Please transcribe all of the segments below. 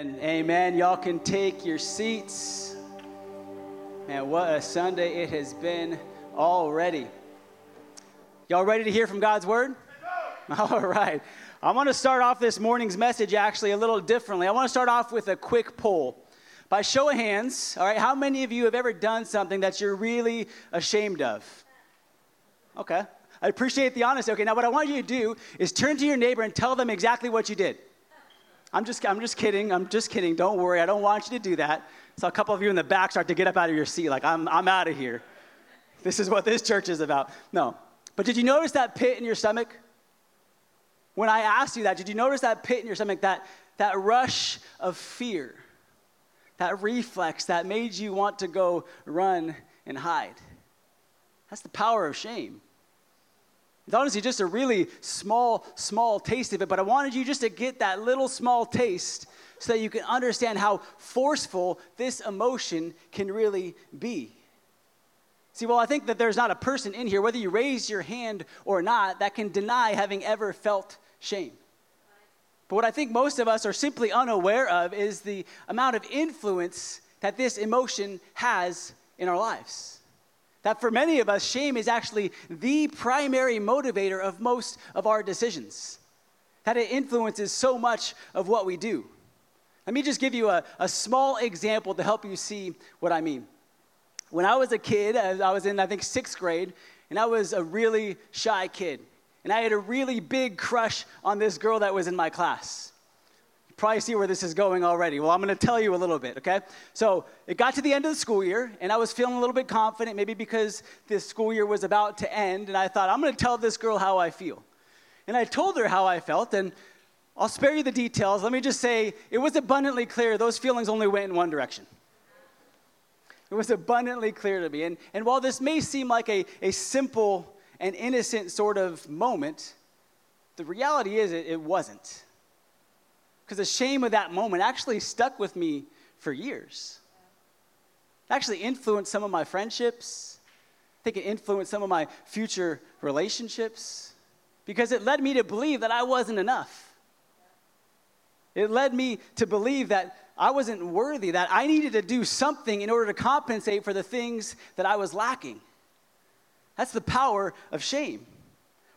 And amen. Y'all can take your seats. And what a Sunday it has been already. Y'all ready to hear from God's word? All right. I want to start off this morning's message actually a little differently. I want to start off with a quick poll. By show of hands, all right, how many of you have ever done something that you're really ashamed of? Okay. I appreciate the honesty. Okay, now what I want you to do is turn to your neighbor and tell them exactly what you did. I'm just, I'm just kidding. I'm just kidding. Don't worry. I don't want you to do that. So a couple of you in the back start to get up out of your seat, like, I'm, I'm out of here. This is what this church is about. No. But did you notice that pit in your stomach? When I asked you that, did you notice that pit in your stomach, that, that rush of fear, that reflex that made you want to go run and hide? That's the power of shame. It's honestly just a really small, small taste of it, but I wanted you just to get that little small taste so that you can understand how forceful this emotion can really be. See, well, I think that there's not a person in here, whether you raise your hand or not, that can deny having ever felt shame. But what I think most of us are simply unaware of is the amount of influence that this emotion has in our lives. That for many of us, shame is actually the primary motivator of most of our decisions. That it influences so much of what we do. Let me just give you a, a small example to help you see what I mean. When I was a kid, I was in, I think, sixth grade, and I was a really shy kid. And I had a really big crush on this girl that was in my class probably see where this is going already. Well, I'm going to tell you a little bit, okay? So it got to the end of the school year, and I was feeling a little bit confident, maybe because this school year was about to end, and I thought, I'm going to tell this girl how I feel. And I told her how I felt, and I'll spare you the details. Let me just say it was abundantly clear those feelings only went in one direction. It was abundantly clear to me. And, and while this may seem like a, a simple and innocent sort of moment, the reality is it, it wasn't. Because the shame of that moment actually stuck with me for years. It actually influenced some of my friendships. I think it influenced some of my future relationships because it led me to believe that I wasn't enough. It led me to believe that I wasn't worthy, that I needed to do something in order to compensate for the things that I was lacking. That's the power of shame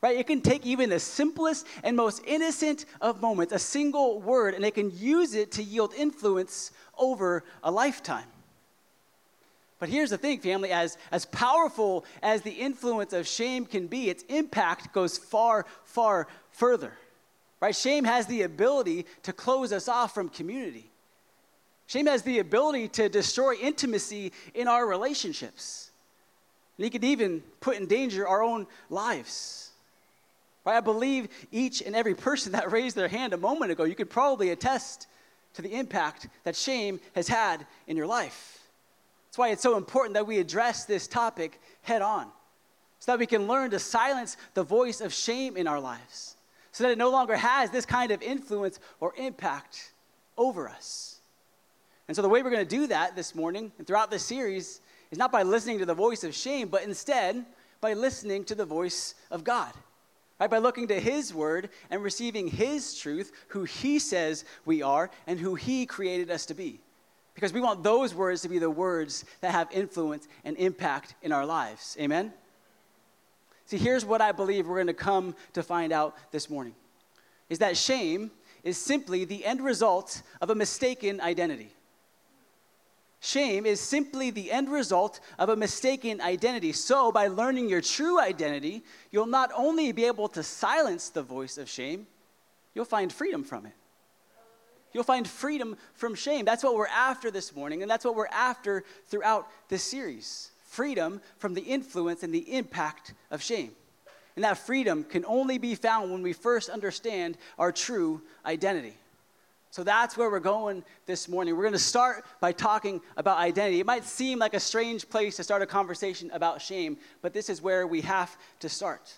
right? It can take even the simplest and most innocent of moments, a single word, and it can use it to yield influence over a lifetime. But here's the thing, family as, as powerful as the influence of shame can be, its impact goes far, far further. Right? Shame has the ability to close us off from community. Shame has the ability to destroy intimacy in our relationships. And it can even put in danger our own lives. Right? I believe each and every person that raised their hand a moment ago, you could probably attest to the impact that shame has had in your life. That's why it's so important that we address this topic head on, so that we can learn to silence the voice of shame in our lives, so that it no longer has this kind of influence or impact over us. And so, the way we're going to do that this morning and throughout this series is not by listening to the voice of shame, but instead by listening to the voice of God right? By looking to His Word and receiving His truth, who He says we are and who He created us to be. Because we want those words to be the words that have influence and impact in our lives. Amen? See, here's what I believe we're going to come to find out this morning is that shame is simply the end result of a mistaken identity. Shame is simply the end result of a mistaken identity. So, by learning your true identity, you'll not only be able to silence the voice of shame, you'll find freedom from it. You'll find freedom from shame. That's what we're after this morning, and that's what we're after throughout this series freedom from the influence and the impact of shame. And that freedom can only be found when we first understand our true identity. So that's where we're going this morning. We're going to start by talking about identity. It might seem like a strange place to start a conversation about shame, but this is where we have to start.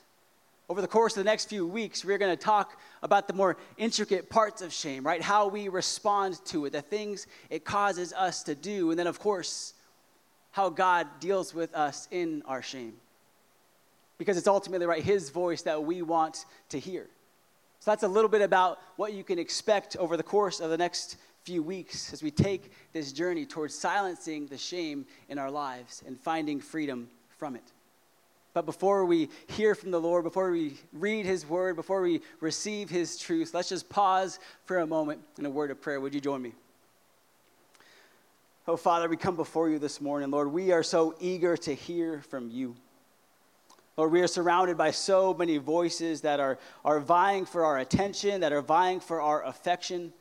Over the course of the next few weeks, we're going to talk about the more intricate parts of shame, right? How we respond to it, the things it causes us to do, and then, of course, how God deals with us in our shame. Because it's ultimately, right, His voice that we want to hear. So that's a little bit about what you can expect over the course of the next few weeks as we take this journey towards silencing the shame in our lives and finding freedom from it. But before we hear from the Lord, before we read His word, before we receive His truth, let's just pause for a moment in a word of prayer. Would you join me? Oh, Father, we come before you this morning. Lord, we are so eager to hear from you. Lord, we are surrounded by so many voices that are, are vying for our attention, that are vying for our affection.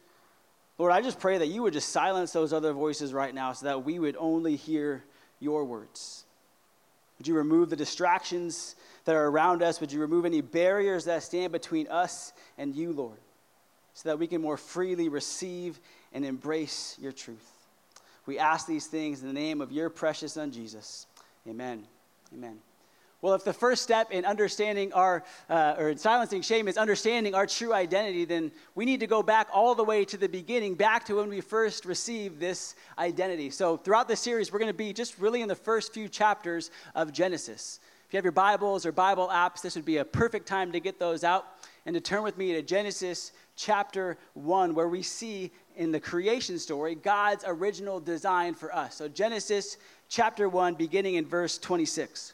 Lord, I just pray that you would just silence those other voices right now so that we would only hear your words. Would you remove the distractions that are around us? Would you remove any barriers that stand between us and you, Lord, so that we can more freely receive and embrace your truth? We ask these things in the name of your precious Son, Jesus. Amen. Amen. Well, if the first step in understanding our, uh, or in silencing shame is understanding our true identity, then we need to go back all the way to the beginning, back to when we first received this identity. So, throughout this series, we're going to be just really in the first few chapters of Genesis. If you have your Bibles or Bible apps, this would be a perfect time to get those out and to turn with me to Genesis chapter 1, where we see in the creation story God's original design for us. So, Genesis chapter 1, beginning in verse 26.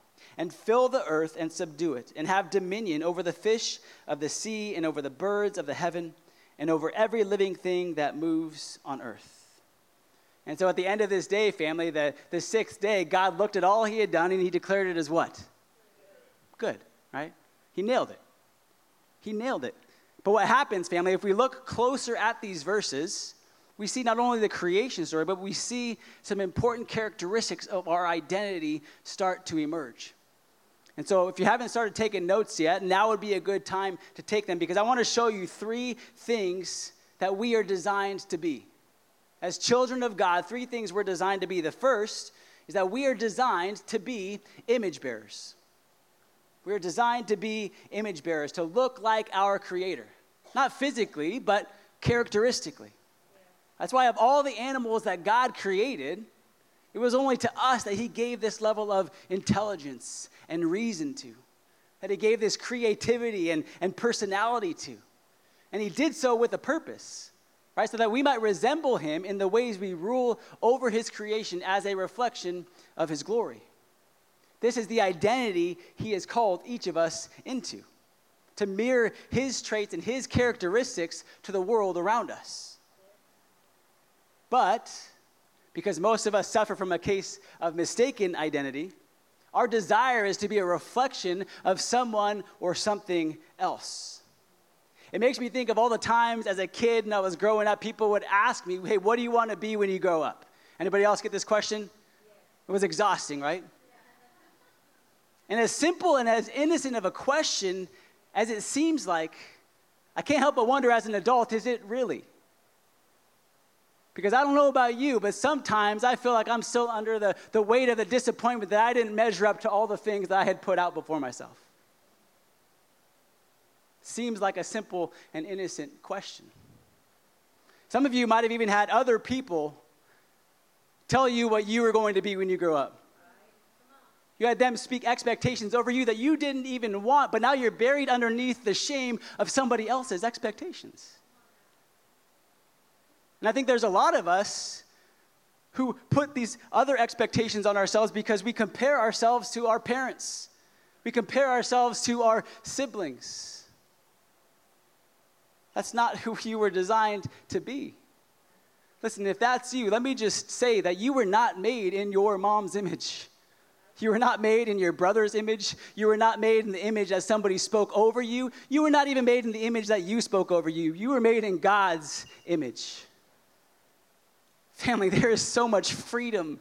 and fill the earth and subdue it, and have dominion over the fish of the sea, and over the birds of the heaven, and over every living thing that moves on earth. And so at the end of this day, family, the, the sixth day, God looked at all he had done and he declared it as what? Good, right? He nailed it. He nailed it. But what happens, family, if we look closer at these verses, we see not only the creation story, but we see some important characteristics of our identity start to emerge. And so, if you haven't started taking notes yet, now would be a good time to take them because I want to show you three things that we are designed to be. As children of God, three things we're designed to be. The first is that we are designed to be image bearers. We are designed to be image bearers, to look like our Creator. Not physically, but characteristically. That's why, of all the animals that God created, it was only to us that He gave this level of intelligence and reason to, that He gave this creativity and, and personality to. And He did so with a purpose, right? So that we might resemble Him in the ways we rule over His creation as a reflection of His glory. This is the identity He has called each of us into to mirror His traits and His characteristics to the world around us. But because most of us suffer from a case of mistaken identity, our desire is to be a reflection of someone or something else. It makes me think of all the times as a kid and I was growing up, people would ask me, hey, what do you want to be when you grow up? Anybody else get this question? It was exhausting, right? And as simple and as innocent of a question as it seems like, I can't help but wonder as an adult, is it really? Because I don't know about you, but sometimes I feel like I'm still under the, the weight of the disappointment that I didn't measure up to all the things that I had put out before myself. Seems like a simple and innocent question. Some of you might have even had other people tell you what you were going to be when you grow up. You had them speak expectations over you that you didn't even want, but now you're buried underneath the shame of somebody else's expectations. And I think there's a lot of us who put these other expectations on ourselves because we compare ourselves to our parents, we compare ourselves to our siblings. That's not who you were designed to be. Listen, if that's you, let me just say that you were not made in your mom's image. You were not made in your brother's image. You were not made in the image that somebody spoke over you. You were not even made in the image that you spoke over you. You were made in God's image. Family, there is so much freedom.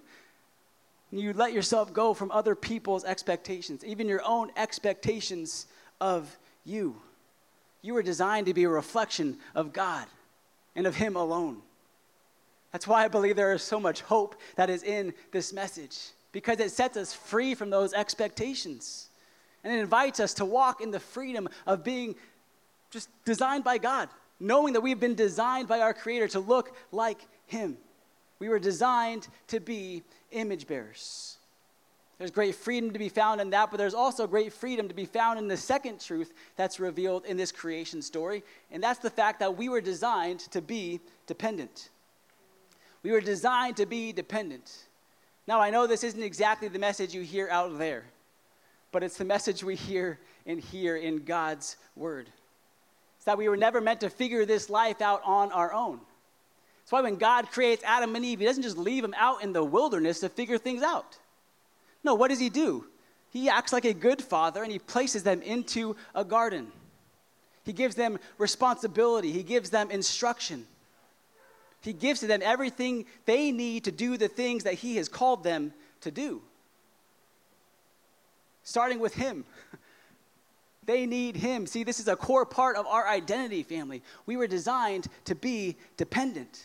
You let yourself go from other people's expectations, even your own expectations of you. You were designed to be a reflection of God. and of Him alone. That's why I believe there is so much hope that is in this message, because it sets us free from those expectations. And it invites us to walk in the freedom of being just designed by God, knowing that we've been designed by our Creator to look like Him. We were designed to be image bearers. There's great freedom to be found in that, but there's also great freedom to be found in the second truth that's revealed in this creation story, and that's the fact that we were designed to be dependent. We were designed to be dependent. Now, I know this isn't exactly the message you hear out there, but it's the message we hear and hear in God's word. It's that we were never meant to figure this life out on our own. That's why when God creates Adam and Eve, He doesn't just leave them out in the wilderness to figure things out. No, what does He do? He acts like a good father and He places them into a garden. He gives them responsibility, He gives them instruction. He gives to them everything they need to do the things that He has called them to do. Starting with Him. They need Him. See, this is a core part of our identity, family. We were designed to be dependent.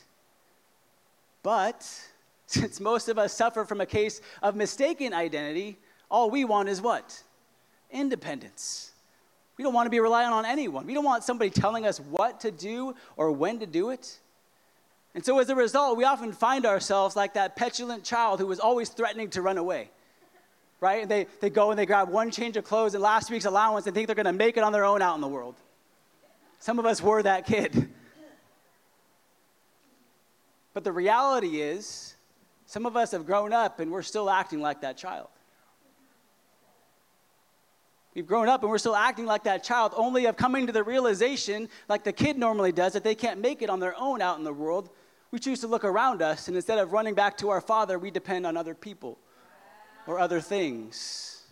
But since most of us suffer from a case of mistaken identity, all we want is what? Independence. We don't want to be relying on anyone. We don't want somebody telling us what to do or when to do it. And so as a result, we often find ourselves like that petulant child who was always threatening to run away. Right? They, they go and they grab one change of clothes and last week's allowance and think they're going to make it on their own out in the world. Some of us were that kid. But the reality is, some of us have grown up and we're still acting like that child. We've grown up and we're still acting like that child, only of coming to the realization, like the kid normally does, that they can't make it on their own out in the world we choose to look around us, and instead of running back to our Father, we depend on other people or other things.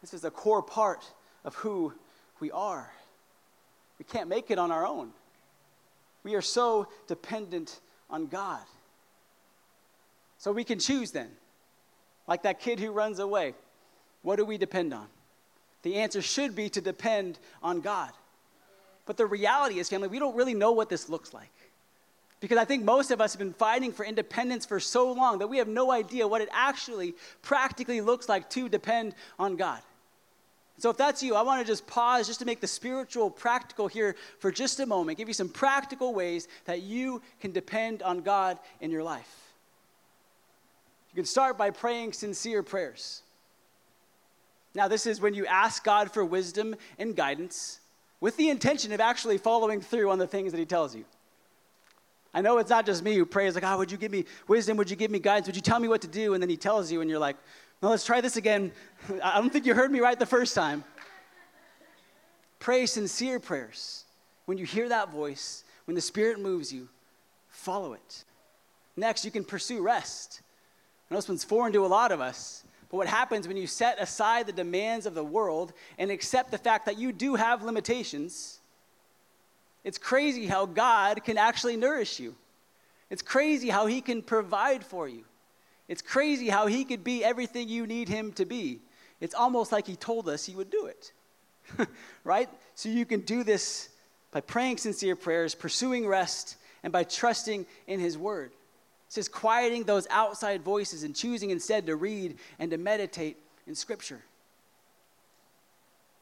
This is a core part of who we are. We can't make it on our own. We are so dependent on God. So we can choose then. Like that kid who runs away. What do we depend on? The answer should be to depend on God. But the reality is, family, we don't really know what this looks like. Because I think most of us have been fighting for independence for so long that we have no idea what it actually practically looks like to depend on God. So, if that's you, I want to just pause just to make the spiritual practical here for just a moment, give you some practical ways that you can depend on God in your life. You can start by praying sincere prayers. Now, this is when you ask God for wisdom and guidance with the intention of actually following through on the things that He tells you. I know it's not just me who prays, like, oh, would you give me wisdom? Would you give me guidance? Would you tell me what to do? And then he tells you, and you're like, no, let's try this again. I don't think you heard me right the first time. Pray sincere prayers. When you hear that voice, when the Spirit moves you, follow it. Next, you can pursue rest. I know this one's foreign to a lot of us, but what happens when you set aside the demands of the world and accept the fact that you do have limitations? It's crazy how God can actually nourish you. It's crazy how He can provide for you. It's crazy how He could be everything you need Him to be. It's almost like He told us He would do it. right? So you can do this by praying sincere prayers, pursuing rest, and by trusting in His Word. It says quieting those outside voices and choosing instead to read and to meditate in Scripture.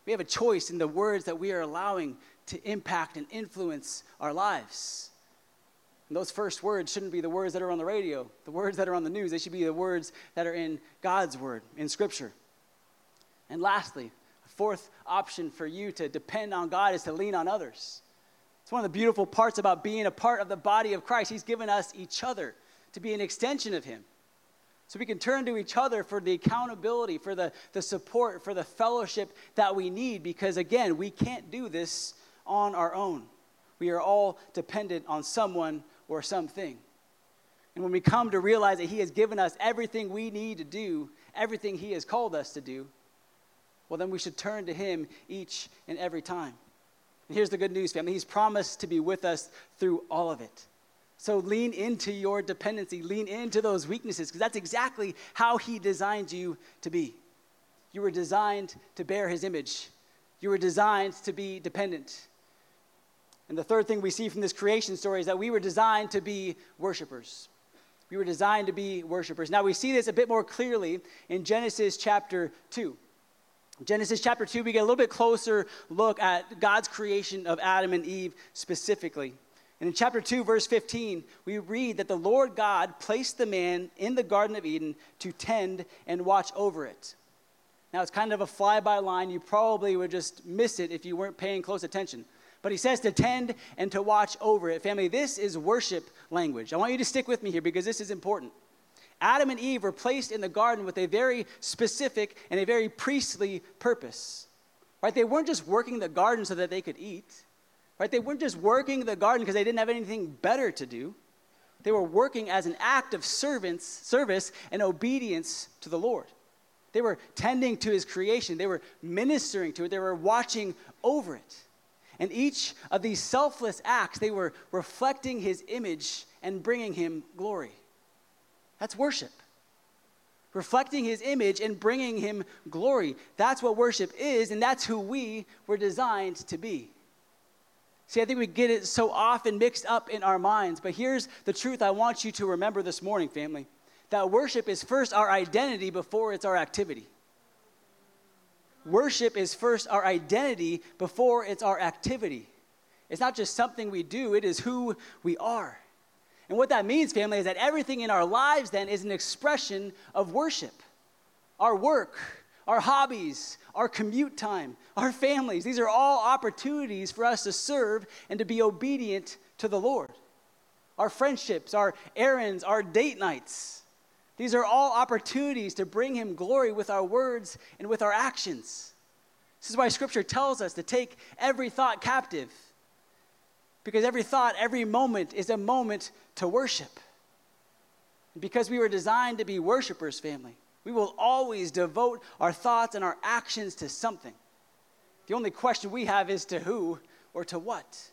We have a choice in the words that we are allowing to impact and influence our lives. And those first words shouldn't be the words that are on the radio, the words that are on the news. They should be the words that are in God's word, in Scripture. And lastly, a fourth option for you to depend on God is to lean on others. It's one of the beautiful parts about being a part of the body of Christ. He's given us each other to be an extension of Him. So we can turn to each other for the accountability, for the, the support, for the fellowship that we need, because again, we can't do this on our own. We are all dependent on someone or something. And when we come to realize that He has given us everything we need to do, everything He has called us to do, well, then we should turn to Him each and every time. And here's the good news, family He's promised to be with us through all of it. So lean into your dependency, lean into those weaknesses, because that's exactly how He designed you to be. You were designed to bear His image, you were designed to be dependent. And the third thing we see from this creation story is that we were designed to be worshipers. We were designed to be worshipers. Now we see this a bit more clearly in Genesis chapter 2. Genesis chapter 2, we get a little bit closer look at God's creation of Adam and Eve specifically. And in chapter 2, verse 15, we read that the Lord God placed the man in the Garden of Eden to tend and watch over it. Now, it's kind of a fly by line. You probably would just miss it if you weren't paying close attention. But he says to tend and to watch over it. Family, this is worship language. I want you to stick with me here because this is important. Adam and Eve were placed in the garden with a very specific and a very priestly purpose. Right? They weren't just working the garden so that they could eat. Right? They weren't just working the garden because they didn't have anything better to do. They were working as an act of servants, service and obedience to the Lord. They were tending to his creation. They were ministering to it. They were watching over it. And each of these selfless acts, they were reflecting his image and bringing him glory. That's worship. Reflecting his image and bringing him glory. That's what worship is, and that's who we were designed to be. See, I think we get it so often mixed up in our minds, but here's the truth I want you to remember this morning, family that worship is first our identity before it's our activity. Worship is first our identity before it's our activity. It's not just something we do, it is who we are. And what that means, family, is that everything in our lives then is an expression of worship. Our work, our hobbies, our commute time, our families, these are all opportunities for us to serve and to be obedient to the Lord. Our friendships, our errands, our date nights, these are all opportunities to bring Him glory with our words and with our actions. This is why Scripture tells us to take every thought captive because every thought, every moment is a moment to worship. Because we were designed to be worshipers, family, we will always devote our thoughts and our actions to something. The only question we have is to who or to what.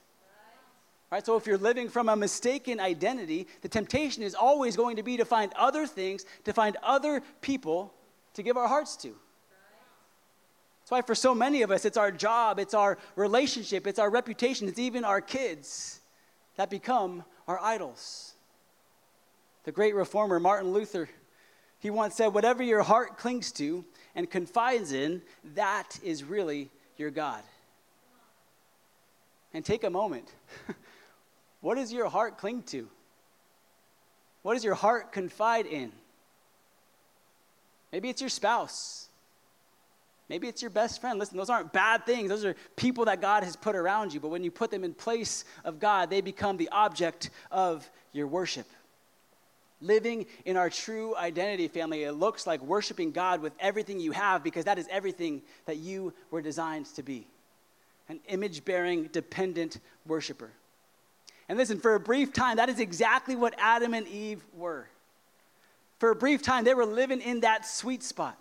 Right? So if you're living from a mistaken identity, the temptation is always going to be to find other things, to find other people to give our hearts to. That's why, for so many of us, it's our job, it's our relationship, it's our reputation, it's even our kids that become our idols. The great reformer Martin Luther, he once said, Whatever your heart clings to and confides in, that is really your God. And take a moment. what does your heart cling to? What does your heart confide in? Maybe it's your spouse. Maybe it's your best friend. Listen, those aren't bad things. Those are people that God has put around you. But when you put them in place of God, they become the object of your worship. Living in our true identity, family, it looks like worshiping God with everything you have because that is everything that you were designed to be an image bearing, dependent worshiper. And listen, for a brief time, that is exactly what Adam and Eve were. For a brief time, they were living in that sweet spot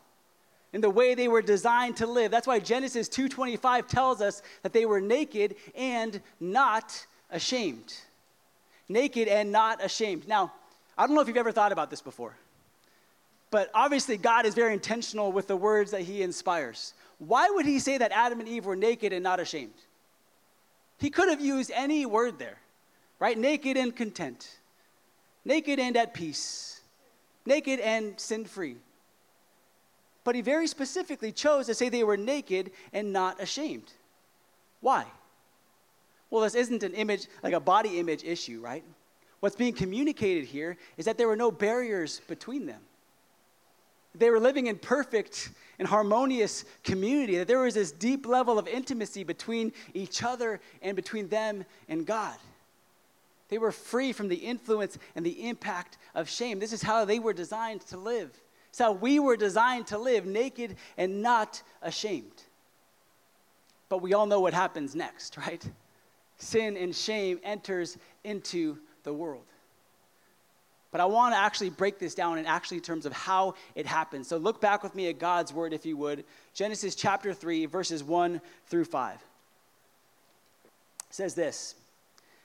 in the way they were designed to live. That's why Genesis 2:25 tells us that they were naked and not ashamed. Naked and not ashamed. Now, I don't know if you've ever thought about this before. But obviously God is very intentional with the words that he inspires. Why would he say that Adam and Eve were naked and not ashamed? He could have used any word there. Right? Naked and content. Naked and at peace. Naked and sin-free. But he very specifically chose to say they were naked and not ashamed. Why? Well, this isn't an image, like a body image issue, right? What's being communicated here is that there were no barriers between them. They were living in perfect and harmonious community, that there was this deep level of intimacy between each other and between them and God. They were free from the influence and the impact of shame. This is how they were designed to live. It's how we were designed to live, naked and not ashamed. But we all know what happens next, right? Sin and shame enters into the world. But I want to actually break this down in actually terms of how it happens. So look back with me at God's word, if you would. Genesis chapter 3, verses 1 through 5. It says this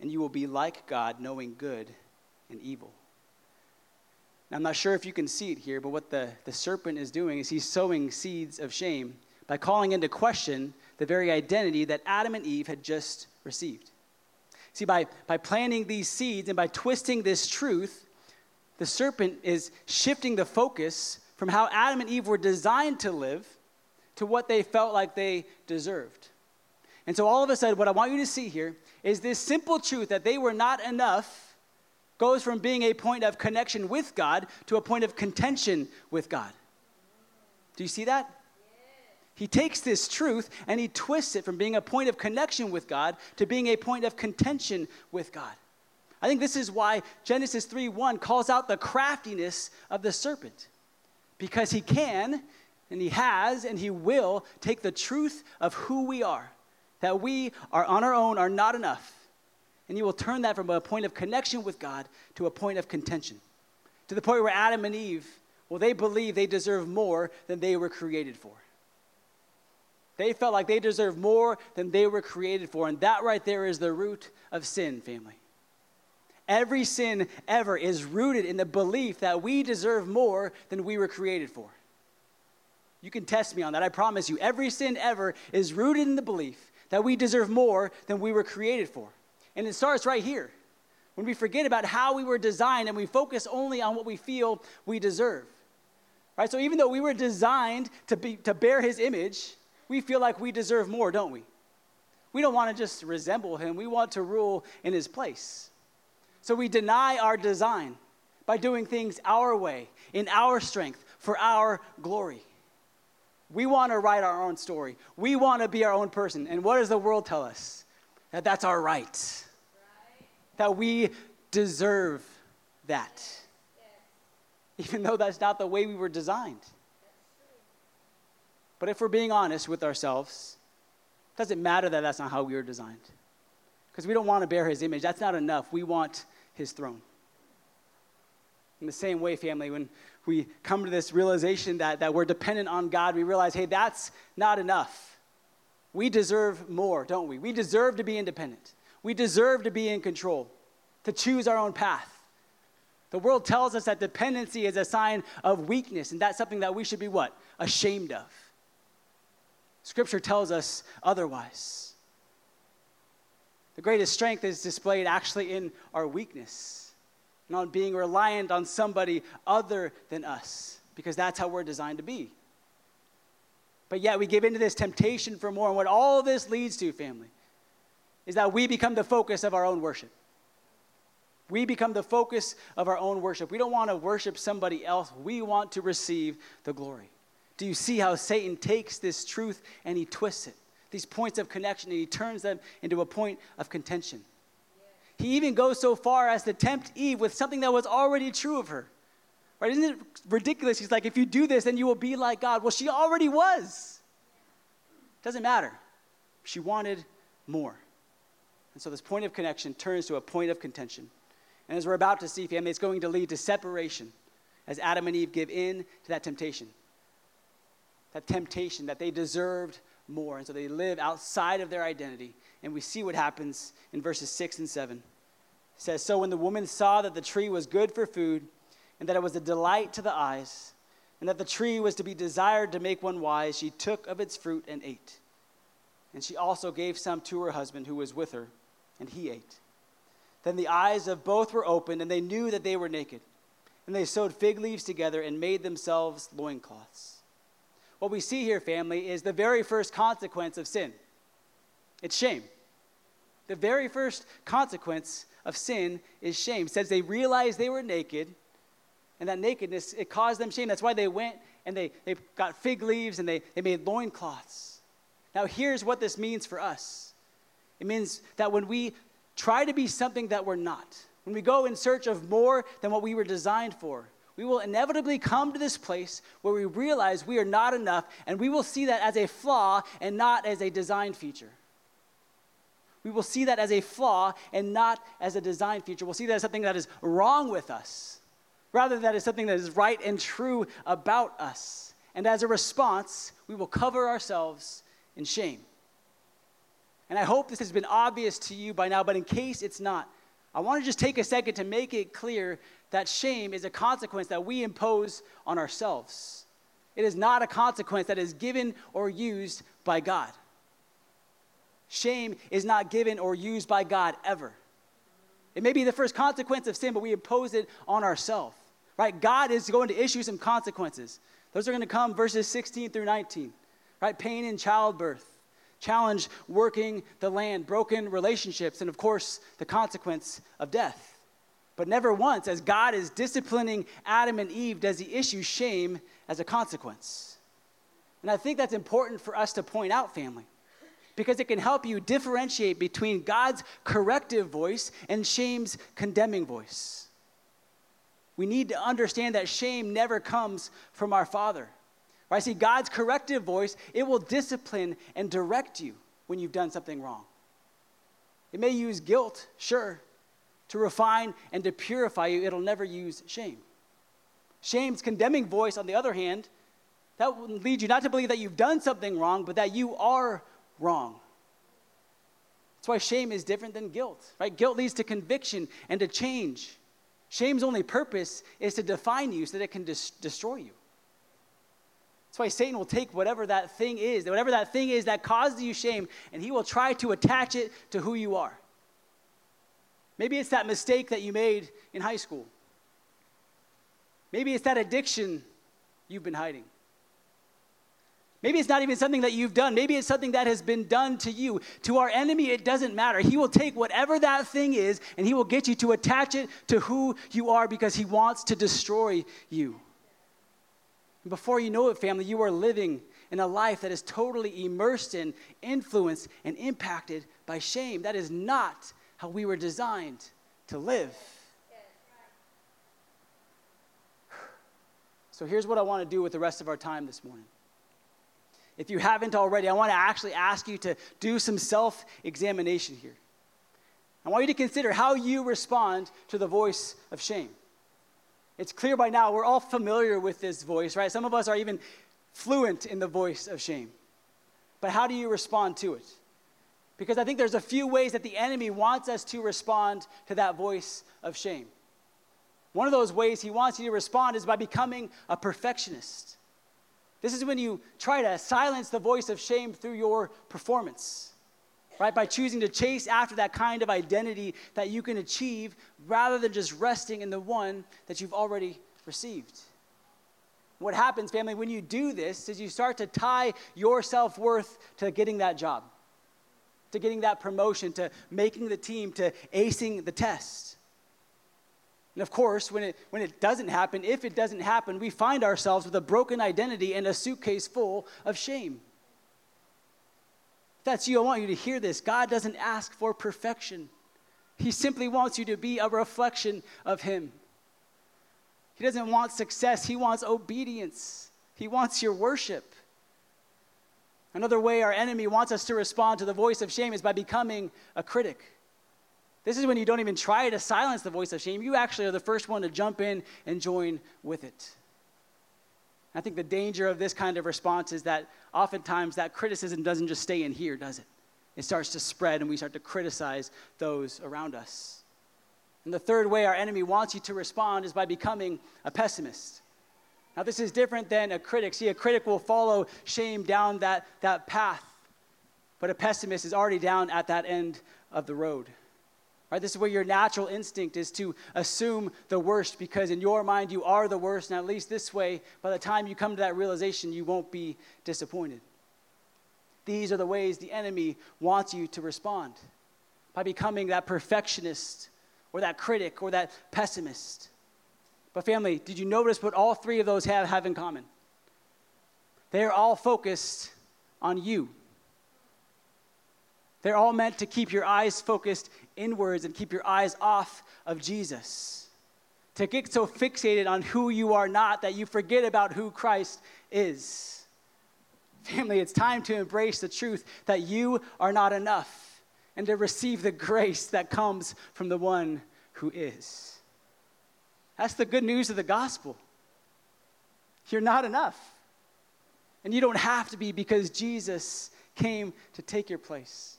and you will be like God, knowing good and evil. Now, I'm not sure if you can see it here, but what the, the serpent is doing is he's sowing seeds of shame by calling into question the very identity that Adam and Eve had just received. See, by, by planting these seeds and by twisting this truth, the serpent is shifting the focus from how Adam and Eve were designed to live to what they felt like they deserved. And so, all of a sudden, what I want you to see here is this simple truth that they were not enough goes from being a point of connection with God to a point of contention with God. Do you see that? He takes this truth and he twists it from being a point of connection with God to being a point of contention with God. I think this is why Genesis 3 1 calls out the craftiness of the serpent. Because he can, and he has, and he will take the truth of who we are, that we are on our own are not enough, and he will turn that from a point of connection with God to a point of contention. To the point where Adam and Eve, well, they believe they deserve more than they were created for. They felt like they deserved more than they were created for. And that right there is the root of sin, family. Every sin ever is rooted in the belief that we deserve more than we were created for. You can test me on that. I promise you. Every sin ever is rooted in the belief that we deserve more than we were created for. And it starts right here when we forget about how we were designed and we focus only on what we feel we deserve. Right? So even though we were designed to, be, to bear his image, we feel like we deserve more, don't we? We don't want to just resemble him, we want to rule in his place. So we deny our design by doing things our way, in our strength, for our glory. We want to write our own story. We want to be our own person. And what does the world tell us? That that's our right. right. That we deserve that. Even though that's not the way we were designed. But if we're being honest with ourselves, it doesn't matter that that's not how we were designed. Because we don't want to bear his image. That's not enough. We want his throne. In the same way, family, when we come to this realization that, that we're dependent on God, we realize, hey, that's not enough. We deserve more, don't we? We deserve to be independent. We deserve to be in control, to choose our own path. The world tells us that dependency is a sign of weakness, and that's something that we should be what? Ashamed of. Scripture tells us otherwise. The greatest strength is displayed actually in our weakness, not being reliant on somebody other than us, because that's how we're designed to be. But yet we give into this temptation for more. And what all this leads to, family, is that we become the focus of our own worship. We become the focus of our own worship. We don't want to worship somebody else, we want to receive the glory. Do you see how Satan takes this truth and he twists it? These points of connection and he turns them into a point of contention. He even goes so far as to tempt Eve with something that was already true of her. Right? Isn't it ridiculous? He's like, if you do this, then you will be like God. Well, she already was. Doesn't matter. She wanted more. And so this point of connection turns to a point of contention. And as we're about to see, family, it's going to lead to separation as Adam and Eve give in to that temptation that temptation that they deserved more. And so they live outside of their identity. And we see what happens in verses 6 and 7. It says, So when the woman saw that the tree was good for food, and that it was a delight to the eyes, and that the tree was to be desired to make one wise, she took of its fruit and ate. And she also gave some to her husband who was with her, and he ate. Then the eyes of both were opened, and they knew that they were naked. And they sewed fig leaves together and made themselves loincloths. What we see here, family, is the very first consequence of sin it's shame. The very first consequence of sin is shame. It says they realized they were naked, and that nakedness, it caused them shame. That's why they went and they, they got fig leaves and they, they made loincloths. Now, here's what this means for us it means that when we try to be something that we're not, when we go in search of more than what we were designed for, we will inevitably come to this place where we realize we are not enough, and we will see that as a flaw and not as a design feature. We will see that as a flaw and not as a design feature. We'll see that as something that is wrong with us, rather than as something that is right and true about us. And as a response, we will cover ourselves in shame. And I hope this has been obvious to you by now, but in case it's not, I want to just take a second to make it clear that shame is a consequence that we impose on ourselves. It is not a consequence that is given or used by God. Shame is not given or used by God ever. It may be the first consequence of sin, but we impose it on ourselves. Right? God is going to issue some consequences. Those are going to come verses 16 through 19. Right? Pain in childbirth, challenge working the land, broken relationships, and of course, the consequence of death. But never once, as God is disciplining Adam and Eve, does he issue shame as a consequence. And I think that's important for us to point out, family, because it can help you differentiate between God's corrective voice and shame's condemning voice. We need to understand that shame never comes from our Father. Right? See, God's corrective voice, it will discipline and direct you when you've done something wrong. It may use guilt, sure, to refine and to purify you. It'll never use shame. Shame's condemning voice, on the other hand, that will lead you not to believe that you've done something wrong, but that you are wrong. That's why shame is different than guilt, right? Guilt leads to conviction and to change. Shame's only purpose is to define you so that it can dis- destroy you. That's why Satan will take whatever that thing is, whatever that thing is that causes you shame, and he will try to attach it to who you are. Maybe it's that mistake that you made in high school. Maybe it's that addiction you've been hiding. Maybe it's not even something that you've done. Maybe it's something that has been done to you. To our enemy, it doesn't matter. He will take whatever that thing is and he will get you to attach it to who you are because he wants to destroy you. And before you know it, family, you are living in a life that is totally immersed in, influenced, and impacted by shame. That is not how we were designed to live. So here's what I want to do with the rest of our time this morning. If you haven't already, I want to actually ask you to do some self examination here. I want you to consider how you respond to the voice of shame. It's clear by now, we're all familiar with this voice, right? Some of us are even fluent in the voice of shame. But how do you respond to it? Because I think there's a few ways that the enemy wants us to respond to that voice of shame. One of those ways he wants you to respond is by becoming a perfectionist. This is when you try to silence the voice of shame through your performance right? By choosing to chase after that kind of identity that you can achieve rather than just resting in the one that you've already received. What happens, family, when you do this is you start to tie your self worth to getting that job, to getting that promotion, to making the team, to acing the test. And of course, when it, when it doesn't happen, if it doesn't happen, we find ourselves with a broken identity and a suitcase full of shame that's you, I want you to hear this. God doesn't ask for perfection, He simply wants you to be a reflection of Him. He doesn't want success, He wants obedience, He wants your worship. Another way our enemy wants us to respond to the voice of shame is by becoming a critic. This is when you don't even try to silence the voice of shame. You actually are the first one to jump in and join with it. I think the danger of this kind of response is that oftentimes that criticism doesn't just stay in here, does it? It starts to spread and we start to criticize those around us. And the third way our enemy wants you to respond is by becoming a pessimist. Now, this is different than a critic. See, a critic will follow shame down that, that path, but a pessimist is already down at that end of the road. Right? This is where your natural instinct is to assume the worst because in your mind you are the worst, and at least this way, by the time you come to that realization, you won't be disappointed. These are the ways the enemy wants you to respond by becoming that perfectionist or that critic or that pessimist. But, family, did you notice what all three of those have, have in common? They are all focused on you. They're all meant to keep your eyes focused inwards and keep your eyes off of Jesus. To get so fixated on who you are not that you forget about who Christ is. Family, it's time to embrace the truth that you are not enough. and to receive the grace that comes from the one who is. That's the good news of the gospel. You're not enough. And you don't have to be because Jesus came to take your place.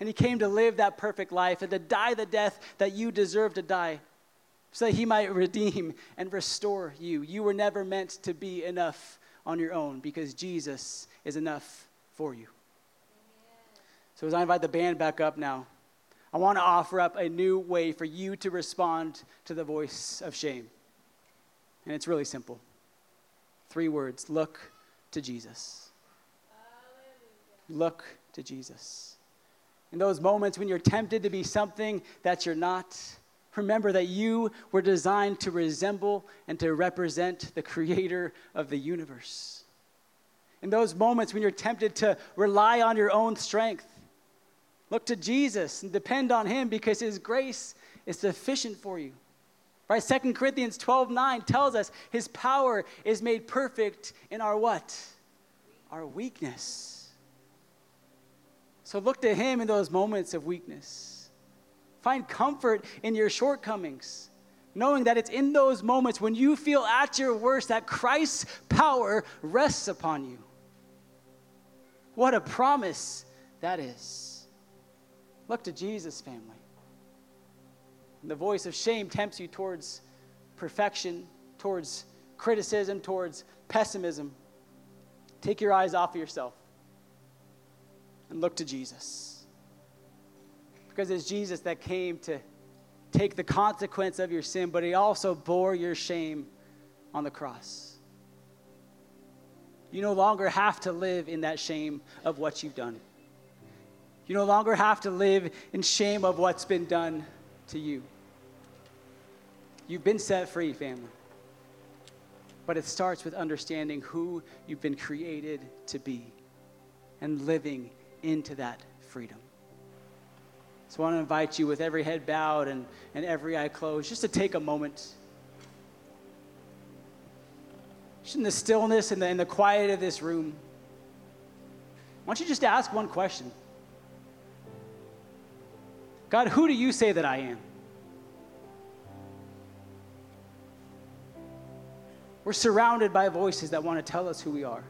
And he came to live that perfect life and to die the death that you deserve to die so that he might redeem and restore you. You were never meant to be enough on your own because Jesus is enough for you. So, as I invite the band back up now, I want to offer up a new way for you to respond to the voice of shame. And it's really simple three words look to Jesus. Hallelujah. Look to Jesus. In those moments when you're tempted to be something that you're not, remember that you were designed to resemble and to represent the creator of the universe. In those moments when you're tempted to rely on your own strength, look to Jesus and depend on him because his grace is sufficient for you. Right? 2 Corinthians 12 9 tells us his power is made perfect in our what? Our weakness. So look to him in those moments of weakness. Find comfort in your shortcomings, knowing that it's in those moments when you feel at your worst that Christ's power rests upon you. What a promise that is. Look to Jesus, family. And the voice of shame tempts you towards perfection, towards criticism, towards pessimism. Take your eyes off of yourself and look to Jesus. Because it's Jesus that came to take the consequence of your sin, but he also bore your shame on the cross. You no longer have to live in that shame of what you've done. You no longer have to live in shame of what's been done to you. You've been set free, family. But it starts with understanding who you've been created to be and living into that freedom. So I want to invite you, with every head bowed and, and every eye closed, just to take a moment. Just in the stillness and the, in the quiet of this room, why don't you just ask one question? God, who do you say that I am? We're surrounded by voices that want to tell us who we are,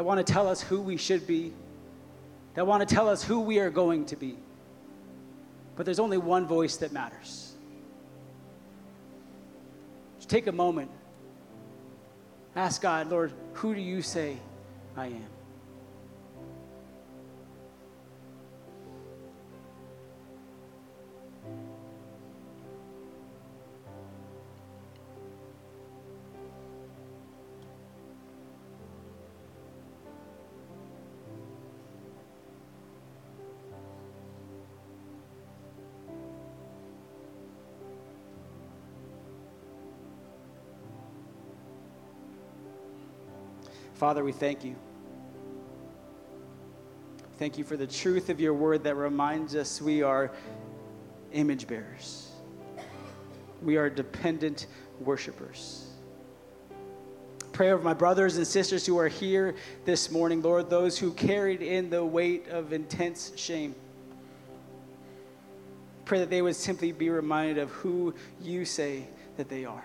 that want to tell us who we should be, that want to tell us who we are going to be. But there's only one voice that matters. Just take a moment. Ask God, Lord, who do you say I am? Father, we thank you. Thank you for the truth of your word that reminds us we are image bearers. We are dependent worshipers. Pray over my brothers and sisters who are here this morning, Lord, those who carried in the weight of intense shame. Pray that they would simply be reminded of who you say that they are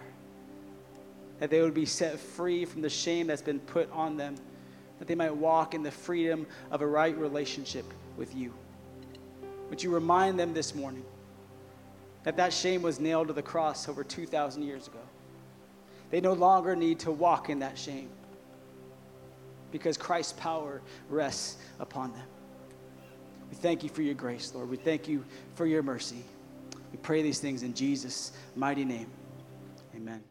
that they would be set free from the shame that's been put on them, that they might walk in the freedom of a right relationship with you. Would you remind them this morning that that shame was nailed to the cross over 2,000 years ago? They no longer need to walk in that shame because Christ's power rests upon them. We thank you for your grace, Lord. We thank you for your mercy. We pray these things in Jesus' mighty name. Amen.